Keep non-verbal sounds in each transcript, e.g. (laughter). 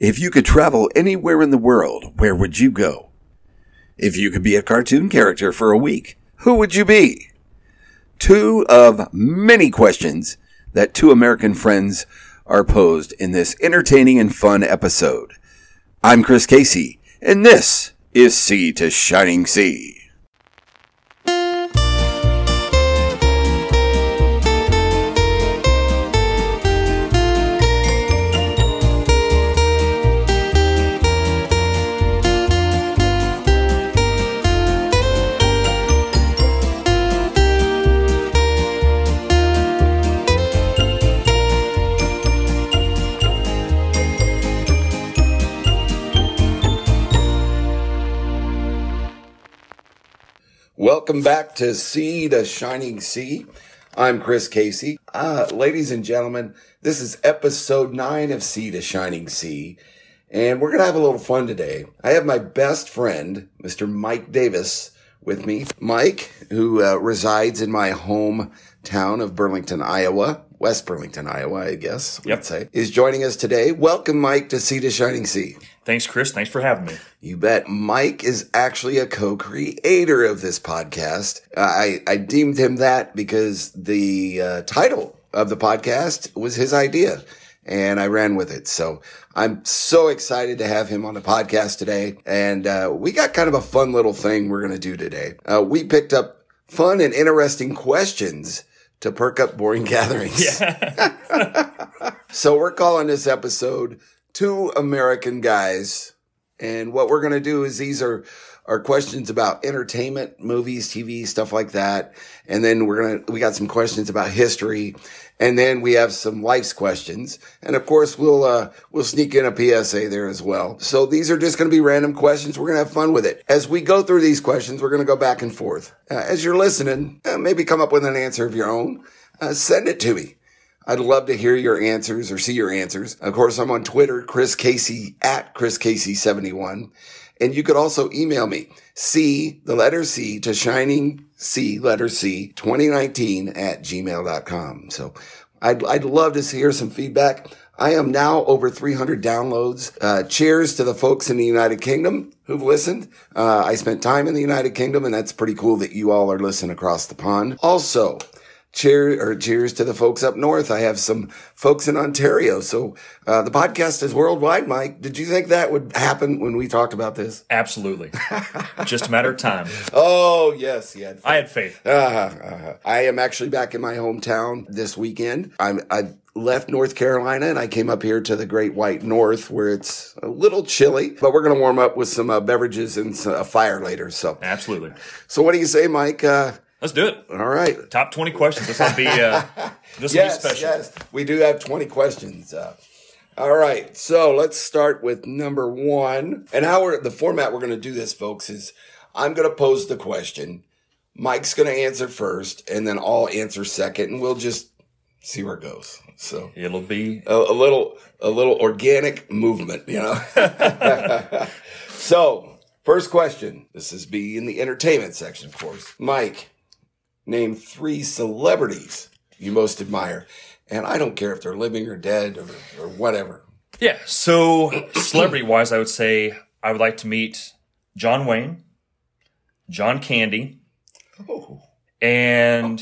If you could travel anywhere in the world, where would you go? If you could be a cartoon character for a week, who would you be? Two of many questions that two American friends are posed in this entertaining and fun episode. I'm Chris Casey, and this is Sea to Shining Sea. Welcome back to Sea to Shining Sea. I'm Chris Casey. Uh, ladies and gentlemen, this is episode nine of Sea to Shining Sea. And we're going to have a little fun today. I have my best friend, Mr. Mike Davis, with me. Mike, who uh, resides in my hometown of Burlington, Iowa, West Burlington, Iowa, I guess, Yep. would say, is joining us today. Welcome, Mike, to Sea to Shining Sea. Thanks, Chris. Thanks for having me. You bet. Mike is actually a co-creator of this podcast. I, I deemed him that because the uh, title of the podcast was his idea and I ran with it. So I'm so excited to have him on the podcast today. And uh, we got kind of a fun little thing we're going to do today. Uh, we picked up fun and interesting questions to perk up boring (laughs) gatherings. Yeah. (laughs) So we're calling this episode Two American Guys. And what we're going to do is these are are questions about entertainment, movies, TV, stuff like that. And then we're going to we got some questions about history. And then we have some life's questions. And of course, we'll uh we'll sneak in a PSA there as well. So these are just going to be random questions. We're going to have fun with it. As we go through these questions, we're going to go back and forth. Uh, as you're listening, uh, maybe come up with an answer of your own. Uh, send it to me. I'd love to hear your answers or see your answers. Of course, I'm on Twitter, Chris Casey at Chris Casey71. And you could also email me, C, the letter C to shining C, letter C, 2019 at gmail.com. So I'd, I'd love to hear some feedback. I am now over 300 downloads. Uh, cheers to the folks in the United Kingdom who've listened. Uh, I spent time in the United Kingdom and that's pretty cool that you all are listening across the pond. Also, cheer or cheers to the folks up north. I have some folks in Ontario. So uh, the podcast is worldwide, Mike. Did you think that would happen when we talked about this? Absolutely. (laughs) Just a matter of time. Oh, yes, yeah. I had faith. Uh, uh, I am actually back in my hometown this weekend. I'm, I left North Carolina and I came up here to the Great White North where it's a little chilly, but we're going to warm up with some uh, beverages and a fire later. So, Absolutely. so what do you say, Mike? Uh, Let's do it. all right. Top 20 questions. This will be, uh, (laughs) this will Yes, be special. yes. We do have 20 questions. Uh, all right. So let's start with number one. And how we're, the format we're going to do this, folks, is I'm going to pose the question. Mike's going to answer first, and then I'll answer second, and we'll just see where it goes. So It'll be, a, a little, a little organic movement, you know? (laughs) (laughs) so first question. This is be in the entertainment section, of course. Mike, name three celebrities you most admire. And I don't care if they're living or dead or, or whatever. yeah. So, celebrity wise, I would say I would like to meet John Wayne, John Candy, Oh, and,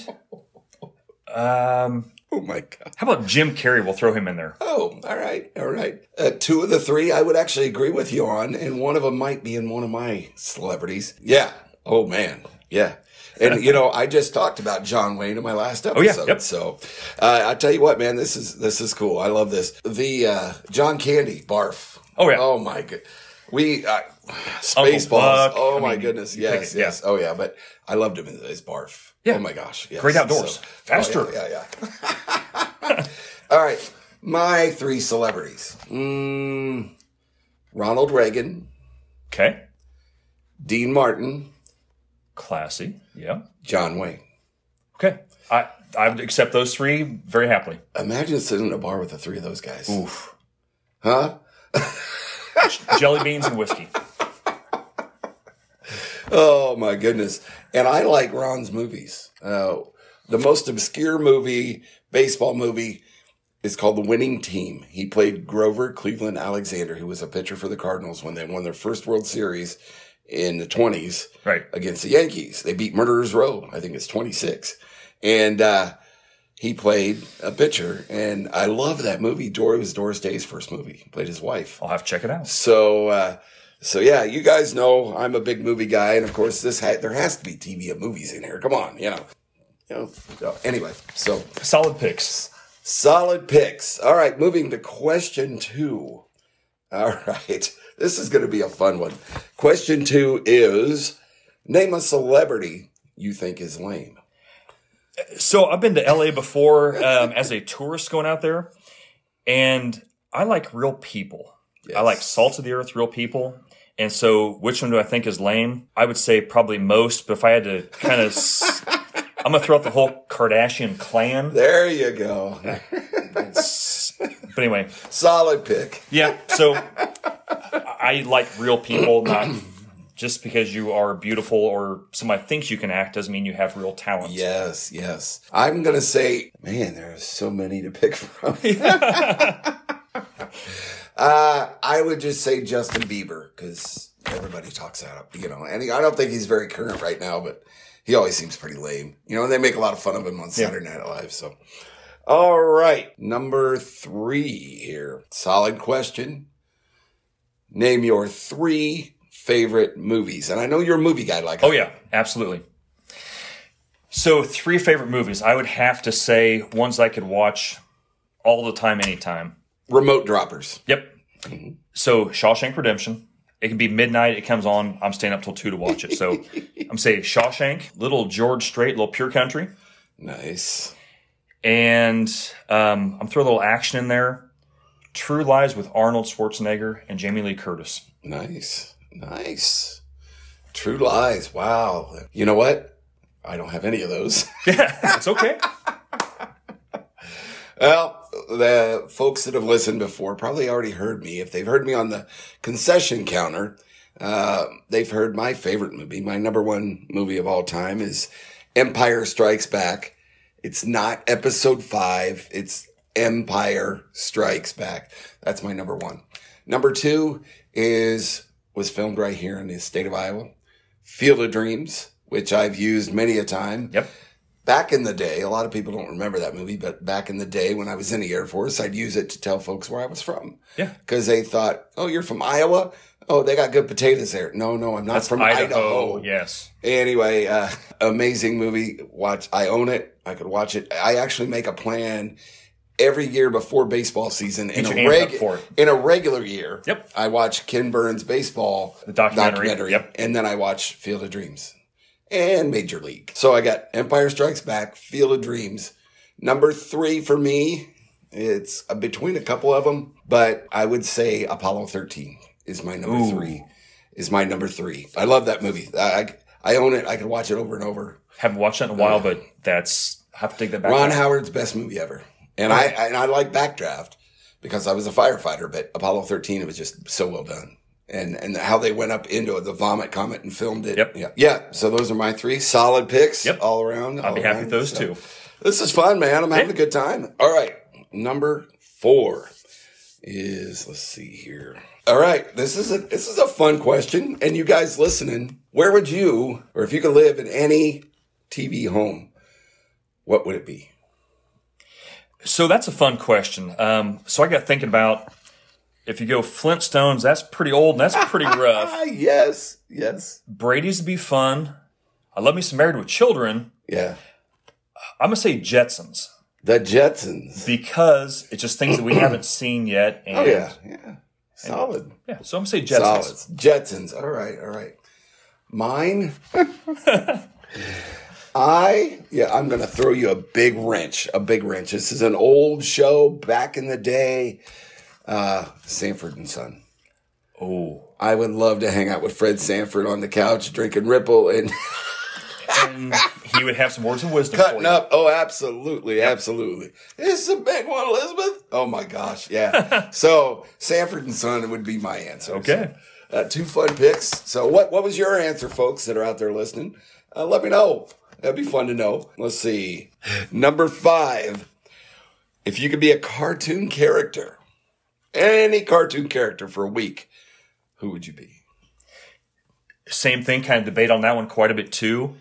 um, oh my God. how about Jim Carrey? We'll throw him in there. Oh, all right. All right. Uh, two of the three I would actually agree with you on, and one of them might be in one of my celebrities. Yeah. Oh, man. Yeah. And you know, I just talked about John Wayne in my last episode. Oh, yeah, yep. So uh, I tell you what, man, this is this is cool. I love this. The uh, John Candy barf. Oh, yeah. Oh my god. We uh, Spaceballs. Oh I my mean, goodness. Yes, it, yeah. yes. Oh yeah. But I loved him in his barf. Yeah. Oh my gosh. Yes. Great outdoors. So- Faster. Oh, yeah, yeah. yeah. (laughs) All right. My three celebrities. Mm, Ronald Reagan, Okay. Dean Martin, Classy. Yeah. John Wayne. Okay. I, I would accept those three very happily. Imagine sitting in a bar with the three of those guys. Oof. Huh? (laughs) Jelly beans and whiskey. Oh my goodness. And I like Ron's movies. Uh, the most obscure movie, baseball movie is called The Winning Team. He played Grover Cleveland Alexander, who was a pitcher for the Cardinals when they won their first World Series in the 20s Right. against the Yankees. They beat Murderers Row. I think it's 26. And, uh, he played a pitcher and I love that movie. Dory was Doris Day's first movie. He played his wife. I'll have to check it out. So, uh, so yeah, you guys know I'm a big movie guy, and of course, this ha- there has to be TV and movies in here. Come on, you know, you know. So anyway, so Solid picks. solid picks. All right, moving to question two. All right, this is going to be a fun one. Question two is: Name a celebrity you think is lame. So I've been to LA before um, as a tourist going out there, and I like real people. I like salt of the earth, real people. And so, which one do I think is lame? I would say probably most. But if I had to kind of, s- (laughs) I'm gonna throw out the whole Kardashian clan. There you go. (laughs) But anyway, solid pick. yeah. So I like real people, not just because you are beautiful or somebody thinks you can act doesn't mean you have real talent. Yes, yes. I'm gonna say, man, there are so many to pick from. (laughs) uh, I would just say Justin Bieber because everybody talks out, you know, and I don't think he's very current right now, but he always seems pretty lame, you know. And they make a lot of fun of him on Saturday Night Live. So, all right, number three here, solid question. Name your three favorite movies, and I know you're a movie guy, like Oh yeah, absolutely. So three favorite movies. I would have to say ones I could watch all the time, anytime. remote droppers. Yep. Mm-hmm. So Shawshank Redemption. It can be midnight. It comes on. I'm staying up till two to watch it. So (laughs) I'm saying Shawshank, little George Strait, little Pure Country, Nice. And um, I'm throwing a little action in there. True Lies with Arnold Schwarzenegger and Jamie Lee Curtis. Nice. Nice. True lies. Wow. You know what? I don't have any of those. (laughs) yeah, It's okay. well, the folks that have listened before probably already heard me. If they've heard me on the concession counter, uh, they've heard my favorite movie. My number one movie of all time is Empire Strikes Back. It's not episode five. It's Empire Strikes Back. That's my number one. Number two is was filmed right here in the state of Iowa. Field of Dreams, which I've used many a time. Yep. Back in the day, a lot of people don't remember that movie, but back in the day when I was in the Air Force, I'd use it to tell folks where I was from. Yeah. Because they thought, oh, you're from Iowa? Oh, they got good potatoes there. No, no, I'm not from Idaho. Yes. Anyway, uh, amazing movie. Watch. I own it. I could watch it. I actually make a plan every year before baseball season in a, for in a regular year. Yep. I watch Ken Burns baseball The documentary. Yep. and then I watch Field of Dreams and Major League. So I got Empire Strikes Back, Field of Dreams. Number three for me, it's uh, between a couple of them, but I would say Apollo 13 is my number Ooh. three. Is my number three. I love that movie. I, I own it. I can watch it over and over. Haven't watched that in a while, but that's I have to take that back. Ron. Howard's best movie ever. And I and I like Backdraft because I was a firefighter, but Apollo 13 it was just so well done. And and how they went up into the vomit comet and filmed it. Yep. Yeah. Yeah. So those are my three solid picks Yep. all around. I'll be happy with those two. This is fun, man. I'm having Yeah. a good time. All right. Number four is let's see here. All right, this is a this is a fun question, and you guys listening, where would you, or if you could live in any TV home, what would it be? So that's a fun question. Um, so I got thinking about if you go Flintstones, that's pretty old and that's pretty (laughs) rough. Yes, yes, Brady's be fun. I love me some Married with Children. yeah. I'm gonna say Jetsons The Jetsons. because it's just things that we (clears throat) haven't seen yet. And Oh yeah, yeah. Solid. yeah. So I'm gonna say Jetsons. Solid. Jetsons. All right, all right. Mine. (laughs) I yeah, I'm gonna throw you a big wrench. A big wrench. This is an old show back in the day. Uh Sanford and Son. Oh, I would love to hang out with Fred Sanford on the couch drinking Ripple and and (laughs) he would have some words of wisdom. cutting for you. up. Oh, absolutely, absolutely. This is a big one, Elizabeth. Oh my gosh, yeah. (laughs) so Sanford and Son would be my answer. Okay. So, uh, two fun picks. So what what was your answer, folks that are out there listening? Uh, let me know. That'd be fun to know. Let's see. Number five. If you could be a cartoon character, any cartoon character for a week, who would you be? Same thing, kind of debate on that one quite a bit too.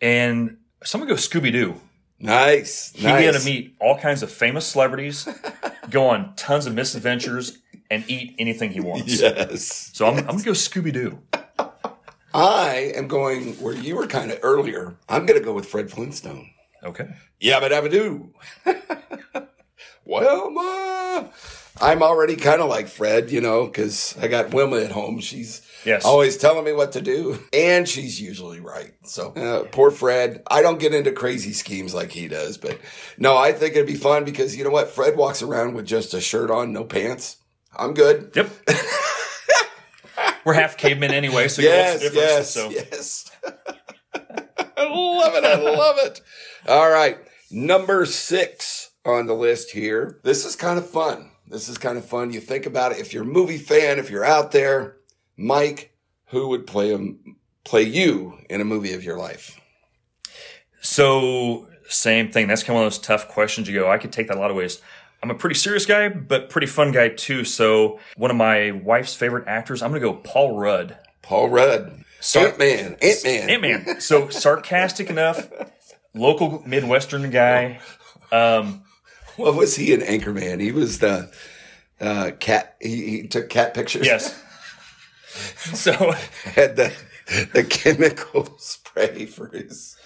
And someone go Scooby Doo. Nice. He'd be able to meet all kinds of famous celebrities, (laughs) go on tons of misadventures, and eat anything he wants. Yes. So I'm, I'm going to go Scooby Doo. (laughs) I am going where you were kind of earlier. I'm going to go with Fred Flintstone. Okay. Yabba dabba doo. (laughs) well, ma, I'm already kind of like Fred, you know, because I got Wilma at home. She's Yes. always telling me what to do, and she's usually right. So uh, poor Fred. I don't get into crazy schemes like he does, but no, I think it'd be fun because you know what? Fred walks around with just a shirt on, no pants. I'm good. Yep. (laughs) We're half cavemen anyway, so yeah, what's the yes, yes, so yes. (laughs) I love it. I love it. All right. Number six on the list here. This is kind of fun. This is kind of fun. You think about it. If you're a movie fan, if you're out there, Mike, who would play him, play you in a movie of your life? So same thing. That's kind of one of those tough questions. You go, I could take that a lot of ways. I'm a pretty serious guy, but pretty fun guy too. So one of my wife's favorite actors, I'm going to go Paul Rudd. Paul Rudd. Sar- Ant Man. Ant Man. Ant Man. So sarcastic enough, local Midwestern guy. Um, What was he in Anchorman? He was the uh, cat. He, he took cat pictures. yes. (laughs) So had the the chemical (laughs) spray for his.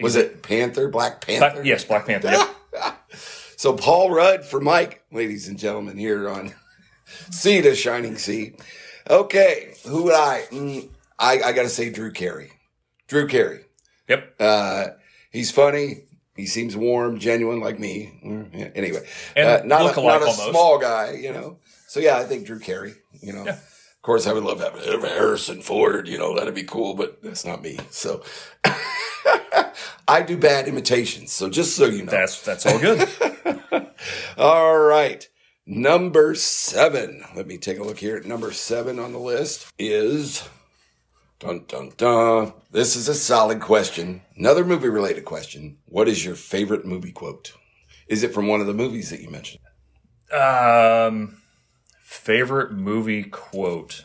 Was it Panther? Black Panther. Black, yes, Black Panther. Yep. (laughs) So Paul Rudd for Mike, ladies and gentlemen, here on Sea to Shining Sea. Okay, who would I? Mm, I, I got to say Drew Carey. Drew Carey. Yep. Uh, he's funny. He seems warm, genuine like me. Mm, yeah, Anyway, uh, not, a, not a almost. small guy, you know. So yeah, I think Drew Carey. You know, of course, I would love to have Harrison Ford. You know, that'd be cool, but that's not me. So (laughs) I do bad imitations. So just so you know, That's that's all good. (laughs) all right. Number seven. Let me take a look here. Number seven on the list is dun dun dun. This is a solid question. Another movie related question. What is your favorite movie quote? Is it from one of the movies that you mentioned? Um, favorite movie quote?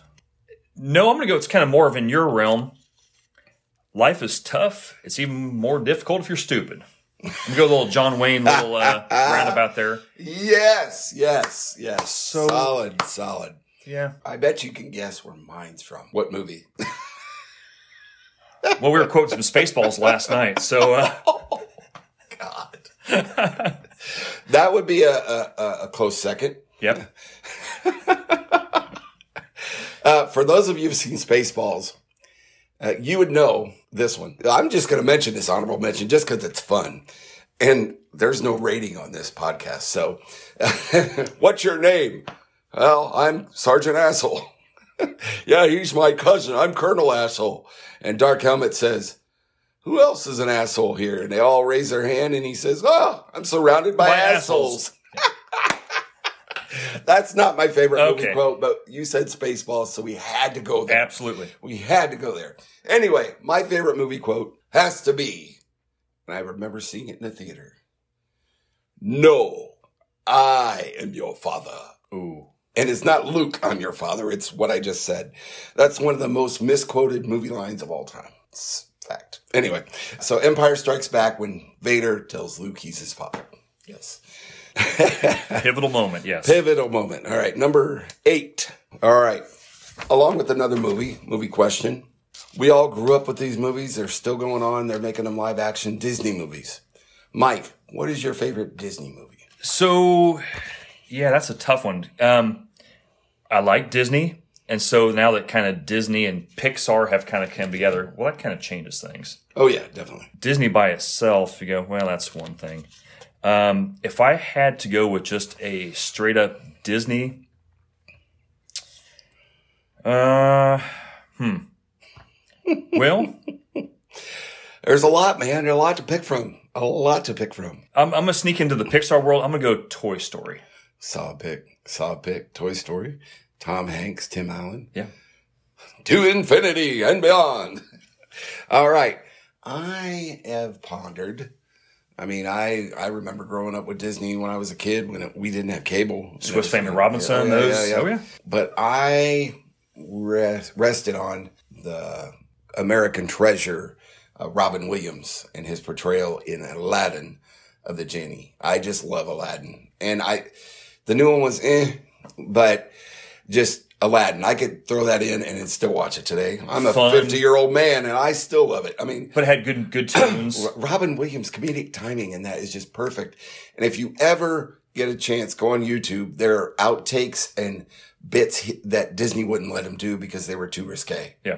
No, I'm gonna go. It's kind of more of in your realm. Life is tough. It's even more difficult if you're stupid. I'm gonna go a little John Wayne little uh, (laughs) roundabout there. Yes, yes, yes. So- solid, solid. Yeah. I bet you can guess where mine's from. What movie? (laughs) Well, we were quoting some Spaceballs last night, so uh, (laughs) God. (laughs) that would be a, a, a- a close second. yep. (laughs) Uh, for those of you who've seen Spaceballs, uh, you would know this one. I'm just going to mention this honorable mention just because it's fun. And there's no rating on this podcast. So, what's your name? Well, I'm Sergeant Asshole. Yeah, he's my cousin. I'm Colonel Asshole. And Dark Helmet says, Who else is an asshole here? And they all raise their hand and he says, Oh, I'm surrounded by, By assholes. (laughs) That's not my favorite movie quote, but you said Spaceballs, so we had to go there. Absolutely. We had to go there. Anyway, my favorite movie quote has to be, and I remember seeing it in the theater. No, I am your father. Ooh. And it's not Luke, I'm your father. It's what I just said. That's one of the most misquoted movie lines of all time. It's fact. Anyway, so Empire Strikes Back when Vader tells Luke he's his father. Yes. (laughs) Pivotal moment. Yes. Pivotal moment. All right, number eight. All right. Along with another movie, movie question. We all grew up with these movies. They're still going on. They're making them live action Disney movies. Mike, what is your favorite Disney movie? So, yeah, that's a tough one. Um, I like Disney, and so now that kind of Disney and Pixar have kind of come together, well, that kind of changes things. Oh, yeah, definitely. Disney by itself, you go, well, that's one thing. Um, if I had to go with just a straight up Disney, uh, hmm. (laughs) Well, There's a lot, man. There's a lot to pick from. A lot to pick from. I'm, I'm gonna sneak into the Pixar world. I'm gonna go Toy Story. Solid pick. Solid pick. Toy Story. Tom Hanks, Tim Allen. Yeah. to infinity and beyond. (laughs) All right. I have pondered I mean, I I remember growing up with Disney when I was a kid when it, we didn't have cable. Swiss Family Robinson, Yeah, those. yeah, yeah. Oh yeah. But I rest, rested on the American treasure, uh, Robin Williams, and his portrayal in Aladdin of the genie. I just love Aladdin, and I the new one was eh, but just Aladdin. I could throw that in and still watch it today. I'm a Fun. 50 year old man, and I still love it. I mean. But it had good good (clears throat) tunes. Robin Williams comedic timing in that is just perfect. And if you ever get a chance, go on YouTube. There are outtakes and bits that Disney wouldn't let him do because they were too risque. yeah.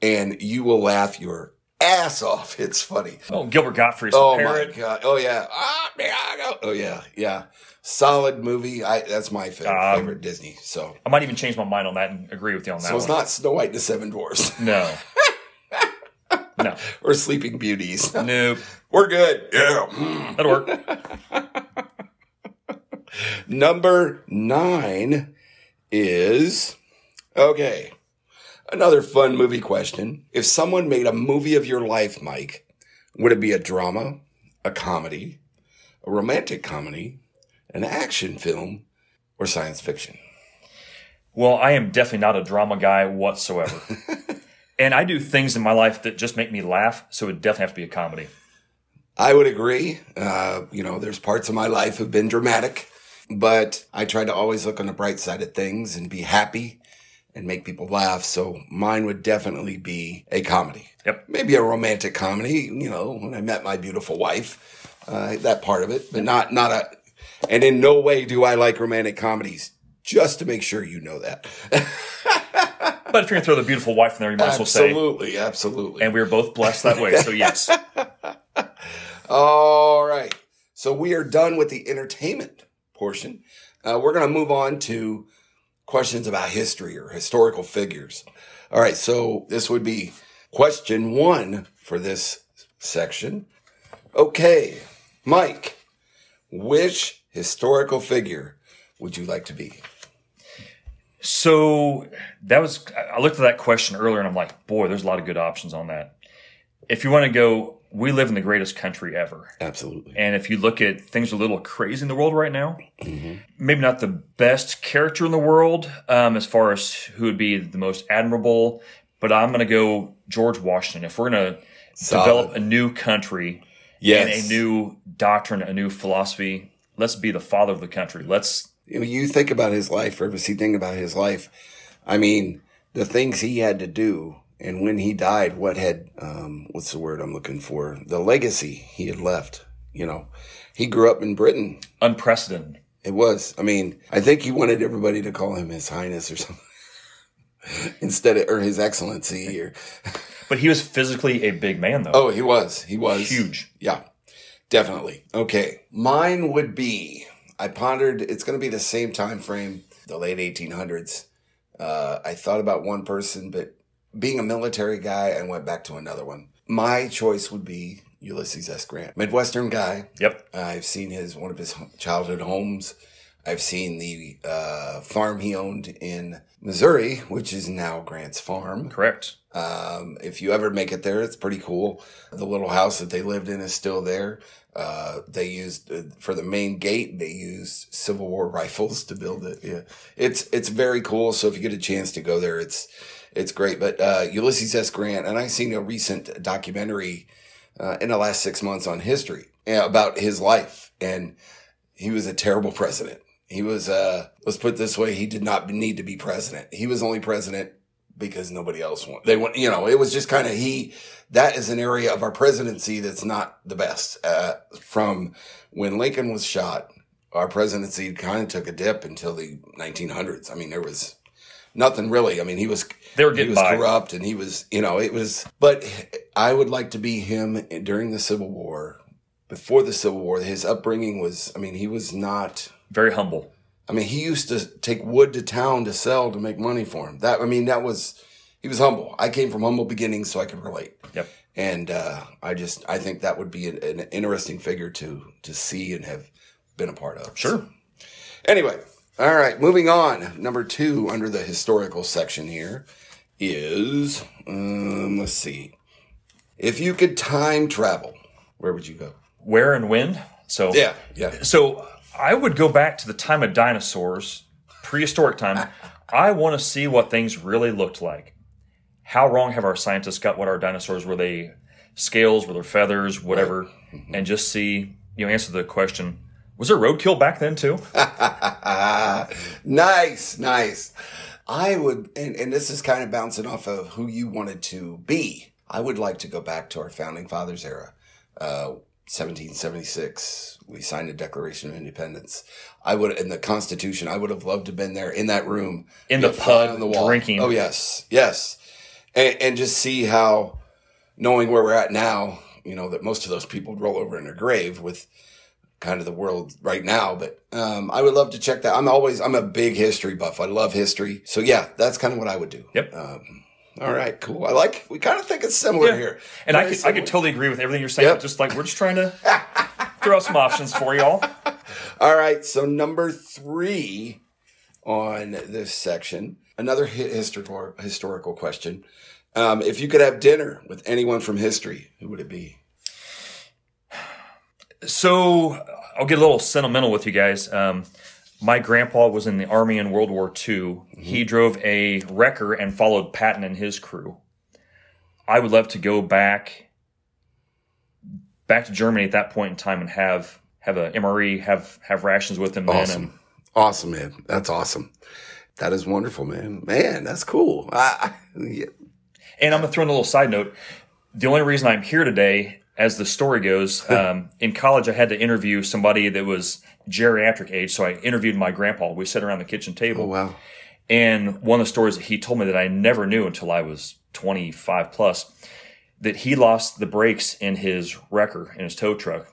And you will laugh your ass off. It's funny. Oh, Gilbert Gottfried's Oh parrot. my god! Oh yeah! Ah, there I go. Oh yeah! Yeah. Solid movie. I that's my favorite, Um, favorite Disney. So I might even change my mind on that and agree with you on that so it's one. not Snow White and the Seven Dwarfs (laughs) no. (laughs) no. or Sleeping Beauties. (laughs) Nope. We're good. Yeah. Mm. That'll work. Number nine is okay. Another fun movie question. If someone made a movie of your life, Mike, would it be a drama, a comedy, a romantic comedy, an action film, or science fiction? Well, I am definitely not a drama guy whatsoever. (laughs) and I do things in my life that just make me laugh, so it would definitely have to be a comedy. I would agree. Uh, you know, there's parts of my life have been dramatic, but I try to always look on the bright side of things and be happy and make people laugh. So mine would definitely be a comedy. Yep. Maybe a romantic comedy, you know, when I met my beautiful wife, uh, that part of it, but not, not a, and in no way do I like romantic comedies, just to make sure you know that. (laughs) But if you're going to throw the beautiful wife in there, you might as well say, absolutely, absolutely. and we are both blessed that way. So, yes. (laughs) All right. So we are done with the entertainment portion. Uh, we're going to move on to questions about history or historical figures. All right. So this would be question one for this section. Okay. Mike, which historical figure would you like to be? So that was, I looked at that question earlier and I'm like, boy, there's a lot of good options on that. If you want to go, we live in the greatest country ever. Absolutely. And if you look at things are a little crazy in the world right now, maybe not the best character in the world um, as far as who would be the most admirable, but I'm going to go George Washington. If we're going to develop a new country Yes. and a new doctrine, a new philosophy, let's be the father of the country. Let's you know, you think about his life, or if you think about his life, I mean, the things he had to do, and when he died, what had, um, what's the word I'm looking for? The legacy he had left. You know, he grew up in Britain. unprecedented. It was, I mean, I think he wanted everybody to call him His Highness or something (laughs) instead of, or His Excellency or, But he was physically a big man, though. oh, he was, he was Huge. Yeah, definitely. Okay. Mine would be, I pondered, it's going to be the same time frame, the late 1800s. Uh, I thought about one person, but being a military guy, I went back to another one. My choice would be Ulysses S. Grant, Midwestern guy. Yep. I've seen his one of his childhood homes. I've seen the uh, farm he owned in Missouri, which is now Grant's farm. Correct. Um, if you ever make it there, it's pretty cool. The little house that they lived in is still there. Uh, they used uh, for the main gate. They used Civil War rifles to build it. Yeah, it's it's very cool. So if you get a chance to go there, it's it's great. But uh, Ulysses S. Grant, and I seen a recent documentary uh, in the last six months on history about his life, and he was a terrible president. He was, uh, let's put it this way, he did not need to be president. He was only president because nobody else wanted. They want, you know, it was just kind of he. That is an area of our presidency that's not the best. Uh, from when Lincoln was shot, our presidency kind of took a dip until the 1900s. I mean, there was nothing really. I mean, he was They were he getting was by. corrupt and he was, you know, it was. But I would like to be him during the Civil War. Before the Civil War, his upbringing was. I mean, he was not. Very humble. I mean, he used to take wood to town to sell to make money for him. That I mean, that was he was humble. I came from humble beginnings, so I can relate. Yep. And uh, I just I think that would be an, an interesting figure to to see and have been a part of. Sure. Anyway, all right, moving on. Number two under the historical section here is um, let's see. If you could time travel, where would you go? where and when. So Yeah, yeah. So I would go back to the time of dinosaurs, prehistoric time. I want to see what things really looked like. How wrong have our scientists got what our dinosaurs were they scales, were their feathers, whatever, and just see, you know, answer the question, was there roadkill back then too? (laughs) nice, nice. I would, and, and this is kind of bouncing off of who you wanted to be. I would like to go back to our founding fathers era. Uh, 1776, we signed a Declaration of Independence. I would, in the Constitution, I would have loved to have been there in that room. In the pub, on the wall. drinking. Oh, yes, yes. And, and just see how, knowing where we're at now, you know, that most of those people would roll over in their grave with kind of the world right now. But um, I would love to check that. I'm always, I'm a big history buff. I love history. So yeah, that's kind of what I would do. Yep. Um, all right, cool. I like, we kind of think it's similar Yeah. here. And I Very could, I could totally agree with everything you're saying. Yep. Just like we're just trying to (laughs) throw out some options for y'all. All right. So number three on this section, another historical historical question. Um, if you could have dinner with anyone from history, who would it be? So I'll get a little sentimental with you guys. Um, my grandpa was in the army in World War II. Mm-hmm. He drove a wrecker and followed Patton and his crew. I would love to go back back to Germany at that point in time and have have a MRE, have have rations with him. Awesome. And Awesome, man. That's awesome. That is wonderful, man. Man, that's cool. I, I- yeah. And I'm gonna throw in a little side note. The only reason I'm here today, as the story goes, (laughs) um, in college I had to interview somebody that was geriatric age. So I interviewed my grandpa. We sat around the kitchen table. Oh, wow. And one of the stories that he told me that I never knew until I was 25 plus, that he lost the brakes in his wrecker in his tow truck.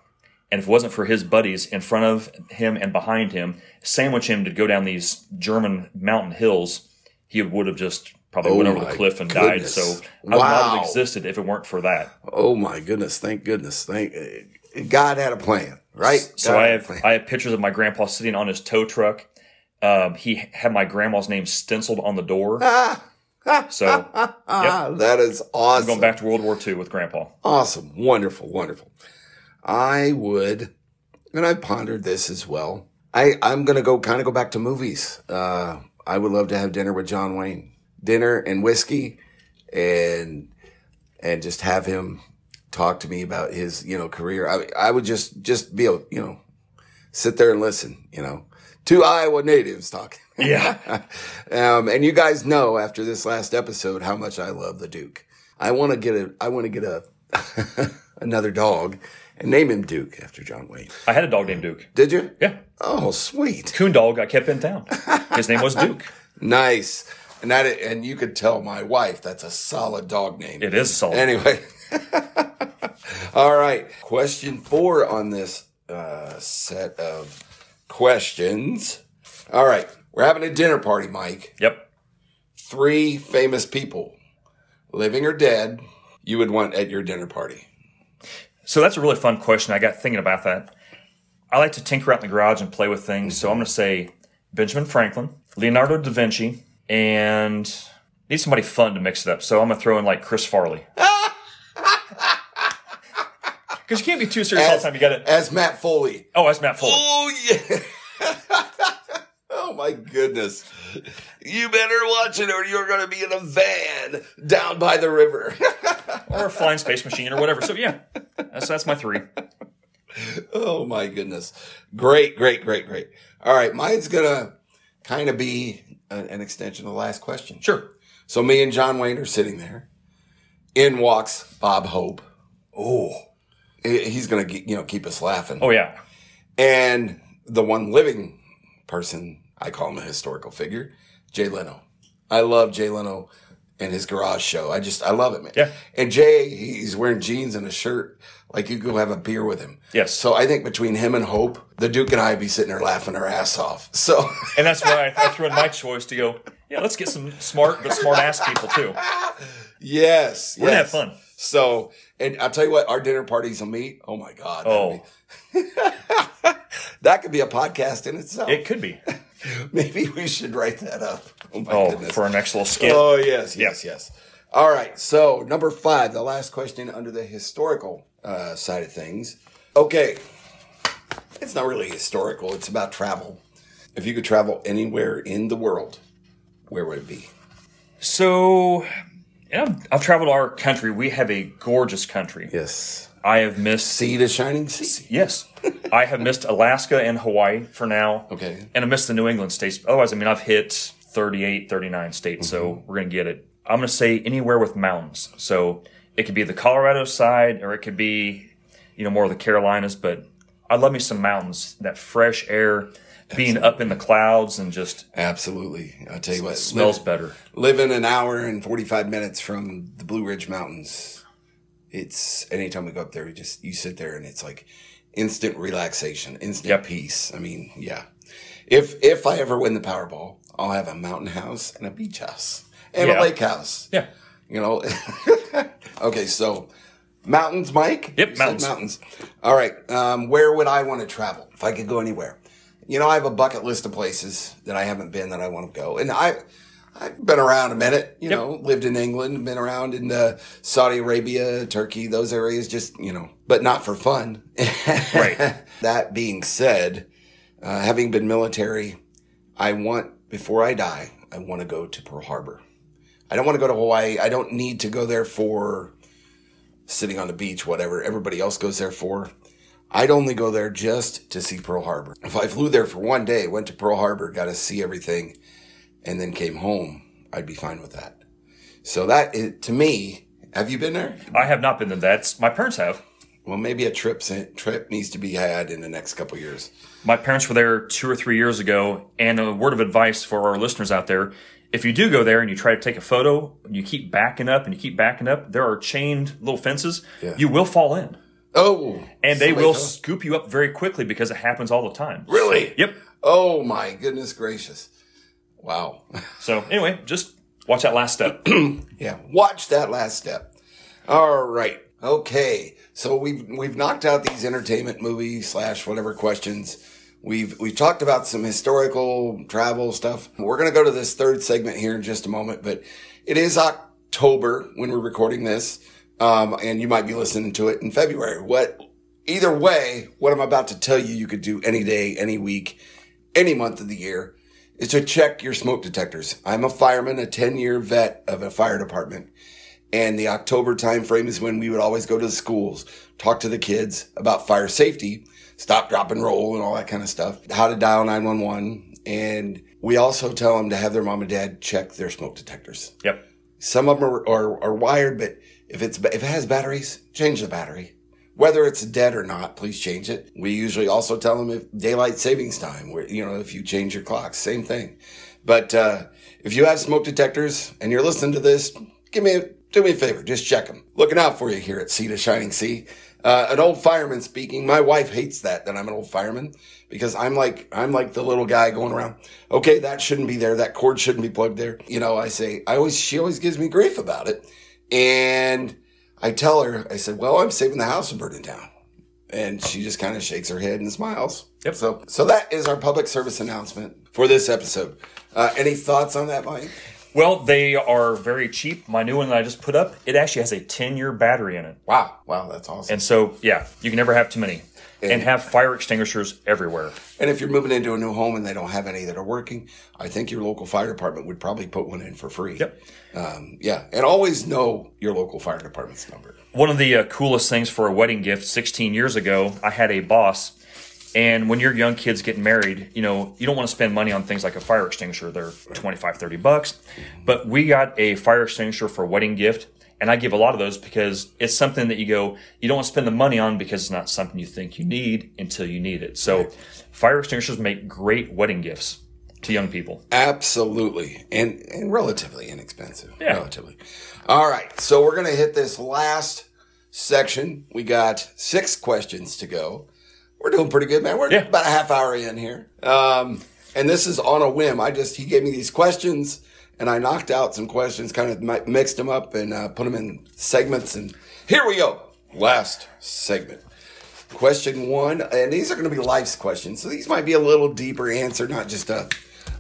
And if it wasn't for his buddies in front of him and behind him, sandwich him to go down these German mountain hills, he would have just probably Oh went over the cliff and died. goodness. So I would not have existed if it weren't for that. Oh, my goodness. Thank goodness. Thank God had a plan, right? So God I have. I have pictures of my grandpa sitting on his tow truck. Um, he had my grandma's name stenciled on the door. (laughs) Ah, So ah, that is awesome. going back to World War II with grandpa. Awesome. Wonderful. Wonderful. I would, and I pondered this as well. I, I'm going to go kind of go back to movies. Uh, I would love to have dinner with John Wayne, dinner and whiskey and, and just have him talk to me about his, you know, career. I, I would just, just be, a, you know, sit there and listen, you know, two Iowa natives talking. Yeah. (laughs) um, and you guys know after this last episode how much I love the Duke. I want to get a, I want to get a, (laughs) another dog and name him Duke after John Wayne. I had a dog named Duke. Did you? Yeah. Oh, sweet. Coon dog I kept in town. His name was (laughs) Duke. Nice. And that, and you could tell my wife that's a solid dog name. It is solid. Anyway. (laughs) All right. Question four on this uh, set of questions. All right. We're having a dinner party, Mike. Yep. Three famous people, living or dead, you would want at your dinner party. So that's a really fun question. I got thinking about that. I like to tinker out in the garage and play with things. So I'm going to say Benjamin Franklin, Leonardo da Vinci, and need somebody fun to mix it up. So I'm to throw in like Chris Farley. (laughs) Because you can't be too serious all the time. You got to. As Matt Foley. Oh, as Matt Foley. Oh, yeah. (laughs) oh, my goodness. You better watch it or you're going to be in a van down by the river. (laughs) Or a flying space machine or whatever. So yeah, that's, that's my three. Oh my goodness. Great, great, great, great. All right. Mine's going to kind of be an, an extension of the last question. Sure. So me and John Wayne are sitting there. In walks Bob Hope. Oh, he's going to, you know, keep us laughing. Oh yeah. And the one living person, I call him a historical figure, Jay Leno. I love Jay Leno and his garage show. I just, I love it, man. Yeah. And Jay, he's wearing jeans and a shirt. Like you go have a beer with him. Yes. So I think between him and Hope, the Duke and I be sitting there laughing our ass off. So (laughs) And that's why I, I threw in my choice to go. Yeah, let's get some smart but smart ass people too. yes, We're gonna have fun. So, and I'll tell you what, our dinner parties will meet. Oh my God. Oh, be- (laughs) that could be a podcast in itself. it could be. (laughs) Maybe we should write that up. Oh my Oh, goodness. for our next little skit. Oh, yes, yes, yes. All right. So, number five, the last question under the historical uh, side of things. Okay. It's not really historical, it's about travel. If you could travel anywhere in the world, where would it be? So, yeah, I've, I've traveled our country. We have a gorgeous country. Yes. I have missed. See the shining sea. Yes, I have missed Alaska and Hawaii for now. Okay. And I missed the New England states. Otherwise, I mean, I've hit 38, 39 states, so we're going to get it. I'm going to say anywhere with mountains. So it could be the Colorado side or it could be, you know, more of the Carolinas, but I love me some mountains, that fresh air, being up in the clouds and just Absolutely. I'll tell you what. smells live- better. Living an hour and 45 minutes from the Blue Ridge Mountains, it's anytime we go up there, you just, you sit there and it's like instant relaxation, instant Yep. peace. I mean, yeah. If, if I ever win the Powerball, I'll have a mountain house and a beach house and Yeah. a lake house. Yeah. You know? (laughs) okay. So mountains, Mike? Yep, You mountains. mountains. All right. Um, where would I want to travel if I could go anywhere? You know, I have a bucket list of places that I haven't been that I want to go. And I, I've been around a minute, you Yep. know, lived in England, been around in uh, Saudi Arabia, Turkey, those areas, just, you know, but not for fun. (laughs) Right. that being said, uh, having been military, I want, before I die, I want to go to Pearl Harbor. I don't want to go to Hawaii. I don't need to go there for sitting on the beach, whatever everybody else goes there for. I'd only go there just to see Pearl Harbor. If I flew there for one day, went to Pearl Harbor, got to see everything, and then came home, I'd be fine with that. So that is, to me, have you been there? I have not been there. That's My parents have. Well, maybe a trip trip needs to be had in the next couple of years. My parents were there two or three years ago, and a word of advice for our listeners out there. If you do go there and you try to take a photo, and you keep backing up and you keep backing up, there are chained little fences. Yeah. You will fall in. Oh, And they will fell- scoop you up very quickly because it happens all the time. really. Yep. Oh my goodness gracious! Wow. (laughs) So anyway, just watch that last step. (clears throat) Yeah, watch that last step. All right. Okay. So we've we've knocked out these entertainment movie slash whatever questions. We've we've talked about some historical travel stuff. We're gonna go to this third segment here in just a moment, but it is October when we're recording this. Um, and you might be listening to it in February. What either way, what I'm about to tell you you could do any day, any week, any month of the year is to check your smoke detectors. I'm a fireman, a 10 year vet of a fire department. And the October timeframe is when we would always go to the schools, talk to the kids about fire safety, stop, drop, and roll, and all that kind of stuff, how to dial 911. And we also tell them to have their mom and dad check their smoke detectors. yep. Some of them are, are, are wired, but if it's if it has batteries, change the battery. Whether it's dead or not, please change it. We usually also tell them if daylight savings time, where you know if you change your clocks, same thing. But uh, if you have smoke detectors and you're listening to this, give me a, do me a favor, just check them. Looking out for you here at Sea to Shining Sea. Uh, an old fireman speaking. My wife hates that that I'm an old fireman because I'm like I'm like the little guy going around. Okay, that shouldn't be there. That cord shouldn't be plugged there. You know, I say I always she always gives me grief about it, and I tell her I said, well, I'm saving the house from burning down, and she just kind of shakes her head and smiles. Yep. So so that is our public service announcement for this episode. Uh, any thoughts on that, Mike? Well, they are very cheap. My new one that I just put up, it actually has a 10 year battery in it. Wow, wow, that's awesome. And so, yeah, you can never have too many. And have fire extinguishers everywhere. And if you're moving into a new home and they don't have any that are working, I think your local fire department would probably put one in for free. Yep. Um, yeah. And always know your local fire department's number. One of the uh, coolest things for a wedding gift 16 years ago, I had a boss. And when your young kids getting married, you know, you don't want to spend money on things like a fire extinguisher. They're 25, 30 bucks. But we got a fire extinguisher for a wedding gift. And I give a lot of those because it's something that you go, you don't want to spend the money on because it's not something you think you need until you need it. So fire extinguishers make great wedding gifts to young people. Absolutely. And, and relatively inexpensive. Yeah. Relatively. All right. So we're going to hit this last section. We got six questions to go. We're doing pretty good, man. We're Yeah. about a half hour in here. Um, and this is on a whim. I just, he gave me these questions and I knocked out some questions, kind of mixed them up and uh, put them in segments. And here we go. Last segment. Question one, and these are going to be life's questions. So these might be a little deeper answer, not just a,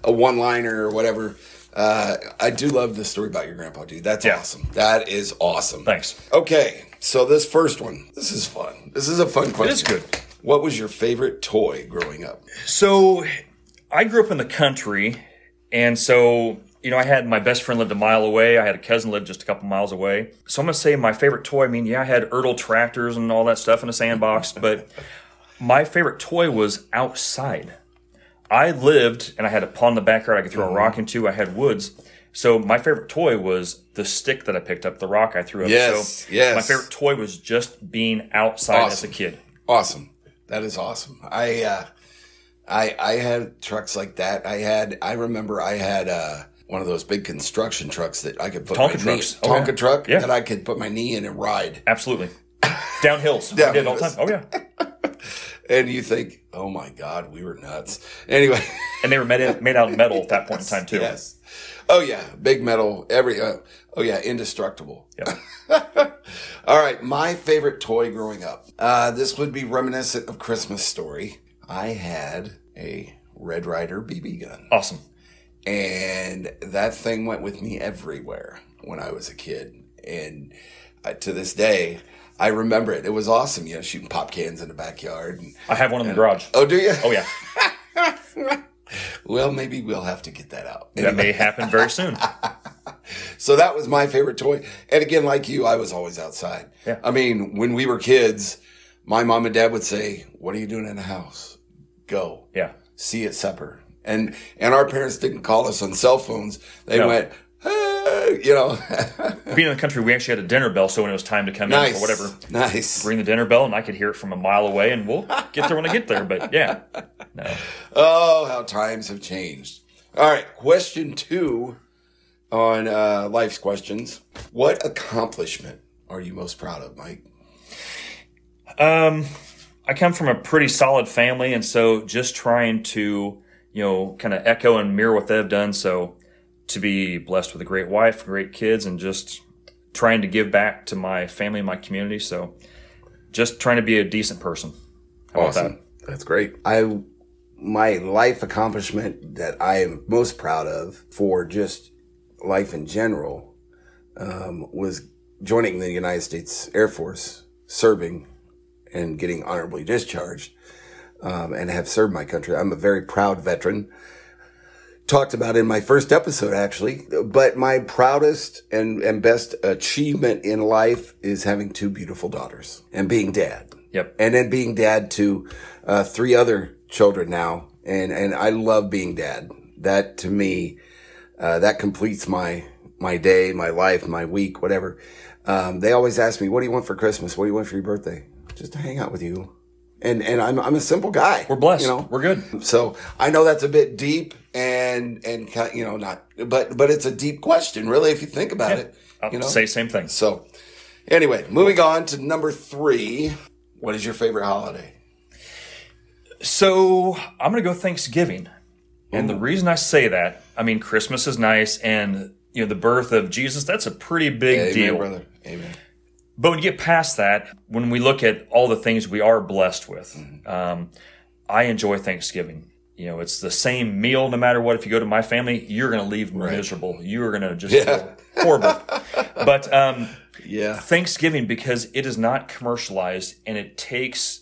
a one liner or whatever. Uh, I do love the story about your grandpa, dude. That's Yeah. awesome. That is awesome. Thanks. Okay, so this first one, this is fun. This is a fun question. is good. What was your favorite toy growing up? So I grew up in the country, and so you know I had my best friend lived a mile away. I had a cousin lived just a couple miles away. So I'm gonna say my favorite toy. I mean, yeah, I had Ertl tractors and all that stuff in a sandbox, (laughs) but my favorite toy was outside. I lived and I had a pond in the backyard I could throw Mm-hmm. a rock into. I had woods. So my favorite toy was the stick that I picked up, the rock I threw up. Yes, so yes. My favorite toy was just being outside as a kid. Awesome. That is awesome. I uh I I had trucks like that. I had I remember I had uh one of those big construction trucks that I could put Tonka my trucks. knee, Oh, Tonka yeah. truck Yeah. that I could put my knee in and ride. Absolutely. Down hills. (laughs) Down we did all the time. Oh yeah. (laughs) And you think, "Oh my god, we were nuts." Anyway, And they were made, made out of metal at that point in time too. (laughs) yes. Oh yeah, big metal every uh, oh yeah, indestructible. Yep. (laughs) All right, my favorite toy growing up. Uh, this would be reminiscent of Christmas Story. I had a Red Ryder BB gun. Awesome. and that thing went with me everywhere when I was a kid. And uh, to this day, I remember it. It was awesome, you know, shooting pop cans in the backyard. And, I have one in the garage. oh, do you? Oh yeah. (laughs) Well, maybe we'll have to get that out. That may happen very soon. (laughs) So that was my favorite toy. And again, like you, I was always outside. Yeah. I mean, when we were kids, my mom and dad would say, "What are you doing in the house? Go." Yeah. see at supper. And and our parents didn't call us on cell phones. They No. went, "Hey," you know, (laughs) Being in the country, we actually had a dinner bell, so when it was time to come nice, in or whatever, nice. ring the dinner bell, and I could hear it from a mile away, and we'll get there when I get there. But yeah, (laughs) no. Oh, how times have changed. All right, question two on uh, life's questions. What accomplishment are you most proud of, Mike? Um, I come from a pretty solid family, and so just trying to, you know, kind of echo and mirror what they've done. So to be blessed with a great wife, great kids, and just trying to give back to my family and my community. So just trying to be a decent person. How about that? That's great. I my life accomplishment that I am most proud of for just life in general um, was joining the United States Air Force, serving and getting honorably discharged, um, and have served my country. I'm a very proud veteran. Talked about in my first episode, actually. But my proudest and, and best achievement in life is having two beautiful daughters and being dad Yep. and then being dad to uh, three other children now, and and I love being dad. That to me, uh, that completes my my day, my life, my week, whatever. Um, they always ask me, "What do you want for Christmas? What do you want for your birthday?" Just to hang out with you, and and I'm I'm a simple guy. We're blessed. you know. We're good. So I know that's a bit deep and and you know not, but but it's a deep question, really, if you think about it. I'll You know, say same thing. so, anyway, moving on to number three. What is your favorite holiday? So I'm going to go Thanksgiving. And the reason I say that, I mean, Christmas is nice and, you know, the birth of Jesus, that's a pretty big Amen, deal. brother. Amen. But when you get past that, when we look at all the things we are blessed with, Mm-hmm. um, I enjoy Thanksgiving. You know, it's the same meal no matter what. If you go to my family, you're going to leave miserable. You are going to just Yeah. feel horrible. (laughs) but um, Yeah. Thanksgiving, because it is not commercialized and it takes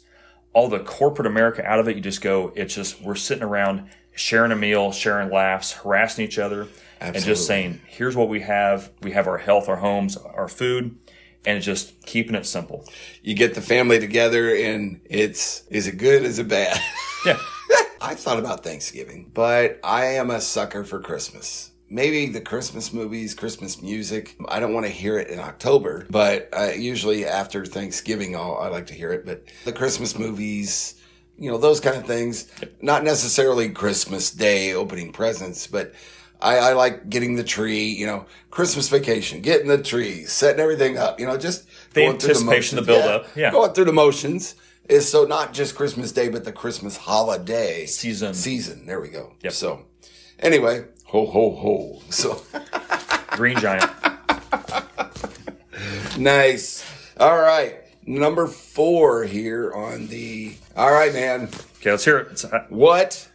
all the corporate America out of it, you just go, it's just, we're sitting around sharing a meal, sharing laughs, harassing each other, and just saying, here's what we have. We have our health, our homes, our food, and just keeping it simple. You get the family together, and it's is it good? Is it bad? Yeah. (laughs) I've thought about Thanksgiving, but I am a sucker for Christmas. Maybe the Christmas movies, Christmas music. I don't want to hear it in October, but uh, usually after Thanksgiving, I'll, I like to hear it. But the Christmas movies, you know, those kind of things. Not necessarily Christmas Day opening presents, but I, I like getting the tree. You know, Christmas vacation, getting the tree, setting everything up. You know, just The going through anticipation, the motions. build-up, yeah. going through the motions is so not just Christmas Day, but the Christmas holiday Season. Season. There we go. Yep. So, anyway, ho ho ho. So Green Giant. (laughs) nice. All right, number four here on the. All right, man. Okay, let's hear it. It's, uh, What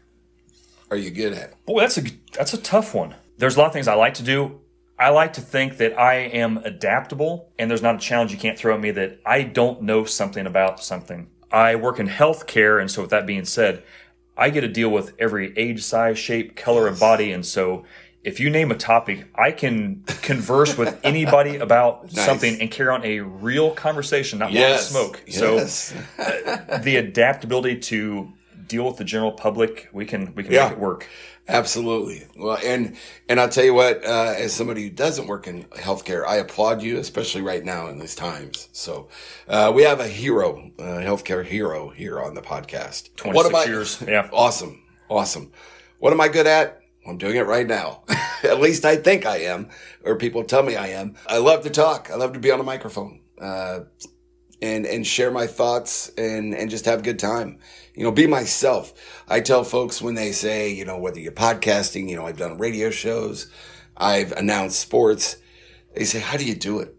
are you good at? boy, that's a that's a tough one. there's a lot of things I like to do. I like to think that I am adaptable and there's not a challenge you can't throw at me that I don't know something about something. I work in healthcare, and so with that being said, I get to deal with every age, size, shape, color, and body. And so if you name a topic, I can converse with (laughs) anybody about Nice. something and carry on a real conversation, not Yes. smoke. Yes. So (laughs) the adaptability to deal with the general public, we can we can Yeah. make it work. Absolutely. Well, and and I'll tell you what, uh, as somebody who doesn't work in healthcare, I applaud you, especially right now in these times. So uh, we have a hero, a healthcare hero here on the podcast. 26 years, yeah. (laughs) Awesome. Awesome. What am I good at? I'm doing it right now. (laughs) at least I think I am, or people tell me I am. I love to talk. I love to be on a microphone. Uh, and and share my thoughts and and just have a good time. You know, be myself. I tell folks when they say, you know, whether you're podcasting, you know, I've done radio shows, I've announced sports. They say, "How do you do it?"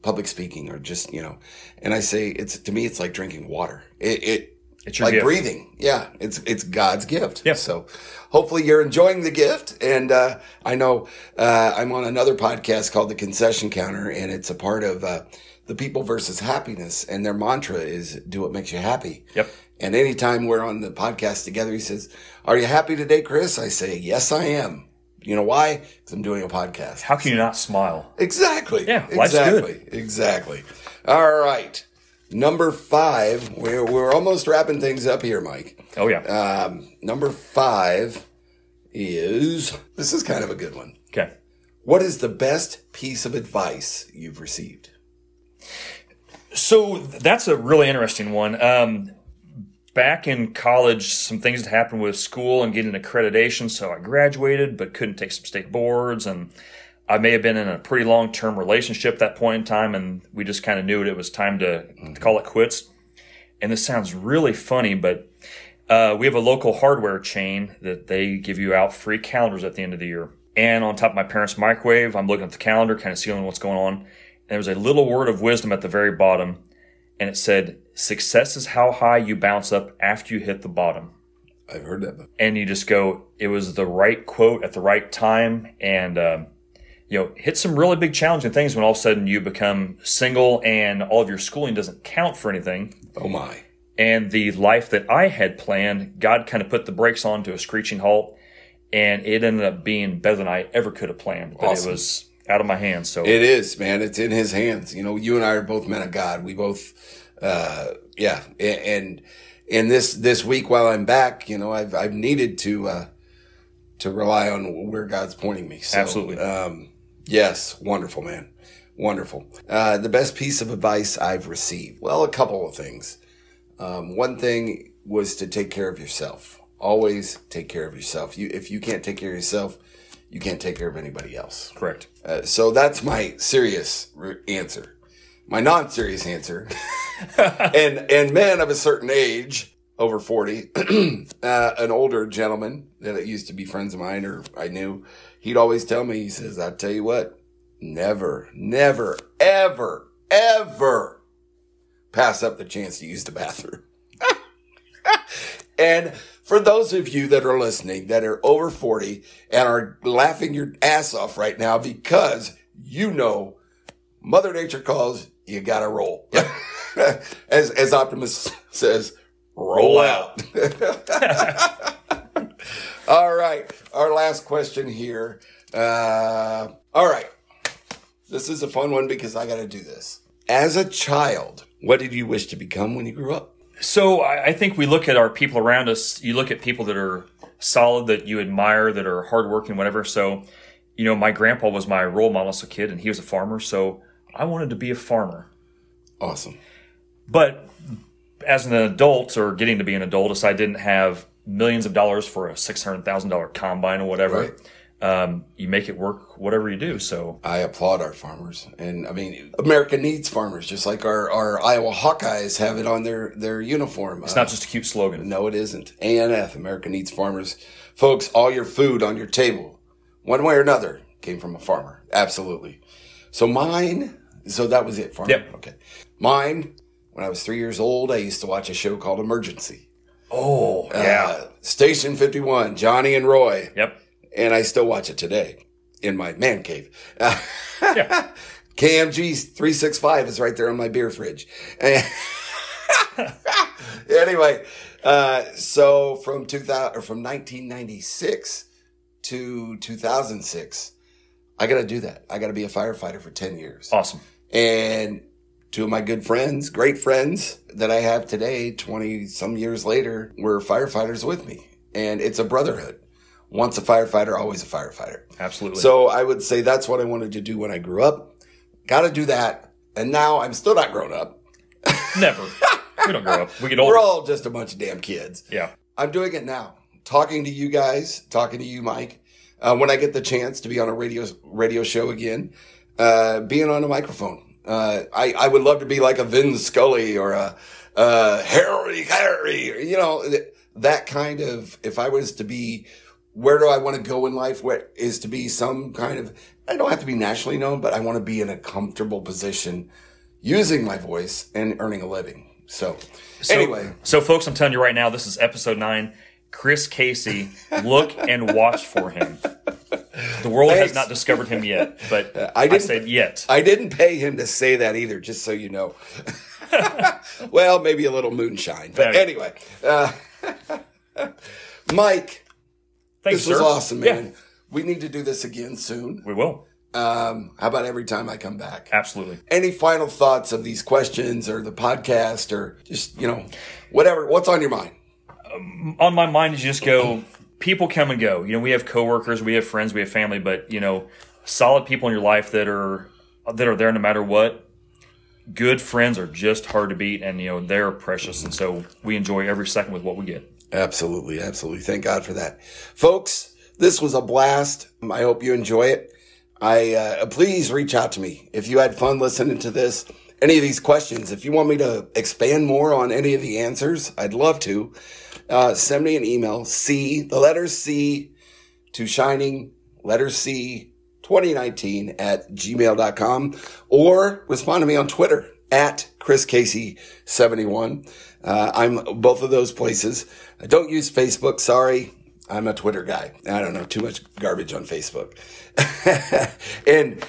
Public speaking or just, you know. And I say, it's to me it's like drinking water. It it It's your like gift. breathing. Yeah, it's it's God's gift. Yeah. So hopefully you're enjoying the gift. And uh, I know uh, I'm on another podcast called The Concession Counter, and it's a part of uh, the People versus Happiness, and their mantra is "Do what makes you happy." Yep. And anytime we're on the podcast together, he says, "Are you happy today, Chris?" I say, "Yes, I am." You know why? Because I'm doing a podcast. How can you not smile? Exactly. Yeah, life's exactly. good. Exactly. All right. Number five. We're we're almost wrapping things up here, Mike. Oh yeah. Um, number five is this is kind of a good one. okay. What is the best piece of advice you've received? So that's a really interesting one. Um, back in college, some things had happened with school and getting accreditation. So I graduated, but couldn't take some state boards. And I may have been in a pretty long term relationship at that point in time. And we just kind of knew it, it was time to, to call it quits. And this sounds really funny, but uh, we have a local hardware chain that they give you out free calendars at the end of the year. And on top of my parents' microwave, I'm looking at the calendar, kind of seeing what's going on. And there was a little word of wisdom at the very bottom, and it said, "Success is how high you bounce up after you hit the bottom." I've heard that. And you just go, it was the right quote at the right time, and um, you know, hit some really big challenging things when all of a sudden you become single and all of your schooling doesn't count for anything Oh my. and the life that I had planned, God kind of put the brakes on to a screeching halt, and it ended up being better than I ever could have planned. But Awesome. it was out of my hands. So It is, man. It's in his hands. You know, you and I are both men of God. We both, uh, yeah. And, and this, this week while I'm back, you know, I've, I've needed to, uh, to rely on where God's pointing me. So, Absolutely. Um, yes. Wonderful, man. Wonderful. Uh, the best piece of advice I've received. Well, a couple of things. Um, one thing was to take care of yourself. Always take care of yourself. You, if you can't take care of yourself, you can't take care of anybody else. correct. Uh, so that's my serious re- answer. My non-serious answer, (laughs) and and men of a certain age, over forty, (clears throat) uh, an older gentleman that used to be friends of mine or I knew, he'd always tell me, he says, "I tell you what, never, never, ever, ever pass up the chance to use the bathroom." (laughs) And for those of you that are listening that are over 40 and are laughing your ass off right now because you know Mother Nature calls, you gotta roll. (laughs) as, as Optimus says, roll out. (laughs) all right. Our last question here. Uh, all right. This is a fun one because I gotta do this. As a child, what did you wish to become when you grew up? So I, I think we look at our people around us. You look at people that are solid, that you admire, that are hardworking, whatever. So, you know, my grandpa was my role model as a kid, and he was a farmer. So I wanted to be a farmer. Awesome. But as an adult or getting to be an adult, as I didn't have millions of dollars for a six hundred thousand dollar combine or whatever, Right. um, you make it work whatever you do. So I applaud our farmers. And I mean, America needs farmers, just like our, our Iowa Hawkeyes have it on their, their uniform. it's not just a cute slogan. No, it isn't. ANF, America needs farmers. Folks, all your food on your table, one way or another, came from a farmer. Absolutely. So mine, so that was it, farmer. Yep. Okay. Mine, when I was three years old, I used to watch a show called Emergency. Oh yeah, Uh, Station 51, Johnny and Roy. yep. And I still watch it today. in my man cave. (laughs) Yeah. (laughs) KMG 365 is right there on my beer fridge. (laughs) anyway, uh, so from 2000 or from 1996 to 2006, I got to do that. I got to be a firefighter for 10 years. Awesome. And two of my good friends, great friends that I have today, 20 some years later, were firefighters with me. And it's a brotherhood. Once a firefighter, always a firefighter. Absolutely. So I would say that's what I wanted to do when I grew up. Got to do that. And now I'm still not grown up. Never. we don't grow up. We get older. We're all just a bunch of damn kids. yeah. I'm doing it now. Talking to you guys, talking to you, Mike. Uh, when I get the chance to be on a radio radio show again, uh, being on a microphone. Uh, I I would love to be like a Vin Scully or a uh, Harry Harry. You know that kind of. If I was to be, where do I want to go in life? What is to be some kind of. I don't have to be nationally known, but I want to be in a comfortable position, using my voice and earning a living. So, So, anyway, So, folks, I'm telling you right now, this is episode nine. Chris Casey, look and watch for him. The world Thanks. has not discovered him yet, but I (laughs) I, didn't- said yet. I didn't pay him to say that either, just so you know. (laughs) well, maybe a little moonshine. But anyway, uh, (laughs) Mike, Thanks, this was awesome, man. Yeah, We need to do this again soon. we will. Um, how about every time I come back? Absolutely. Any final thoughts of these questions or the podcast or just, you know, whatever? What's on your mind? On my mind is just go people come and go you know we have coworkers we have friends we have family but you know solid people in your life that are that are there no matter what good friends are just hard to beat and you know they're precious and so we enjoy every second with what we get Absolutely, absolutely. Thank God for that, folks. This was a blast. I hope you enjoy it. I uh, please reach out to me if you had fun listening to this. Any of these questions, if you want me to expand more on any of the answers, I'd love to. Uh, send me an email. C the letter C to shining letter C 2019 at gmail.com or respond to me on Twitter at Chris Casey 71. Uh, I'm both of those places. I don't use Facebook. Sorry. I'm a Twitter guy. I don't know too much garbage on Facebook. (laughs) and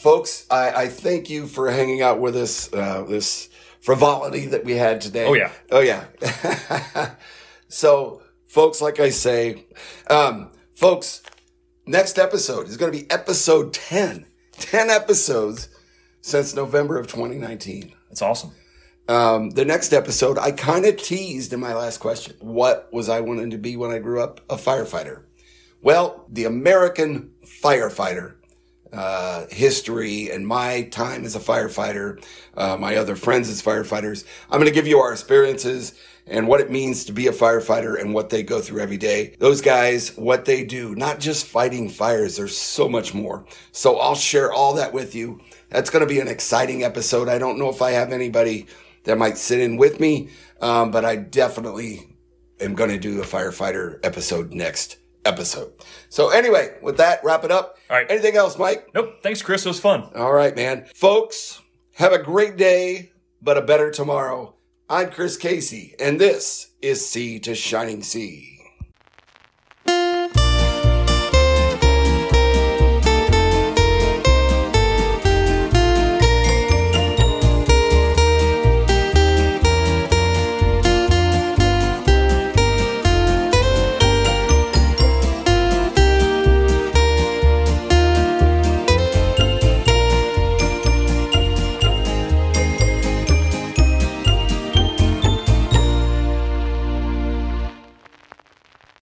folks, I, I thank you for hanging out with us. Uh, this frivolity that we had today. Oh, yeah. Oh yeah. (laughs) so folks, like I say, um, folks, next episode is going to be episode 10. 10 episodes since November of 2019. it's awesome Um, the next episode, I kind of teased in my last question. What was I wanting to be when I grew up? A firefighter. Well, the American firefighter uh, history and my time as a firefighter, uh, my other friends as firefighters. I'm going to give you our experiences and what it means to be a firefighter and what they go through every day. Those guys, what they do, not just fighting fires, there's so much more. So I'll share all that with you. That's going to be an exciting episode. I don't know if I have anybody that might sit in with me, um, but I definitely am going to do a firefighter episode next episode. So anyway, with that, wrap it up. All right. Anything else, Mike? nope thanks chris it was fun All right, man. Folks, have a great day, but a better tomorrow. I'm Chris Casey, and this is Sea to Shining Sea.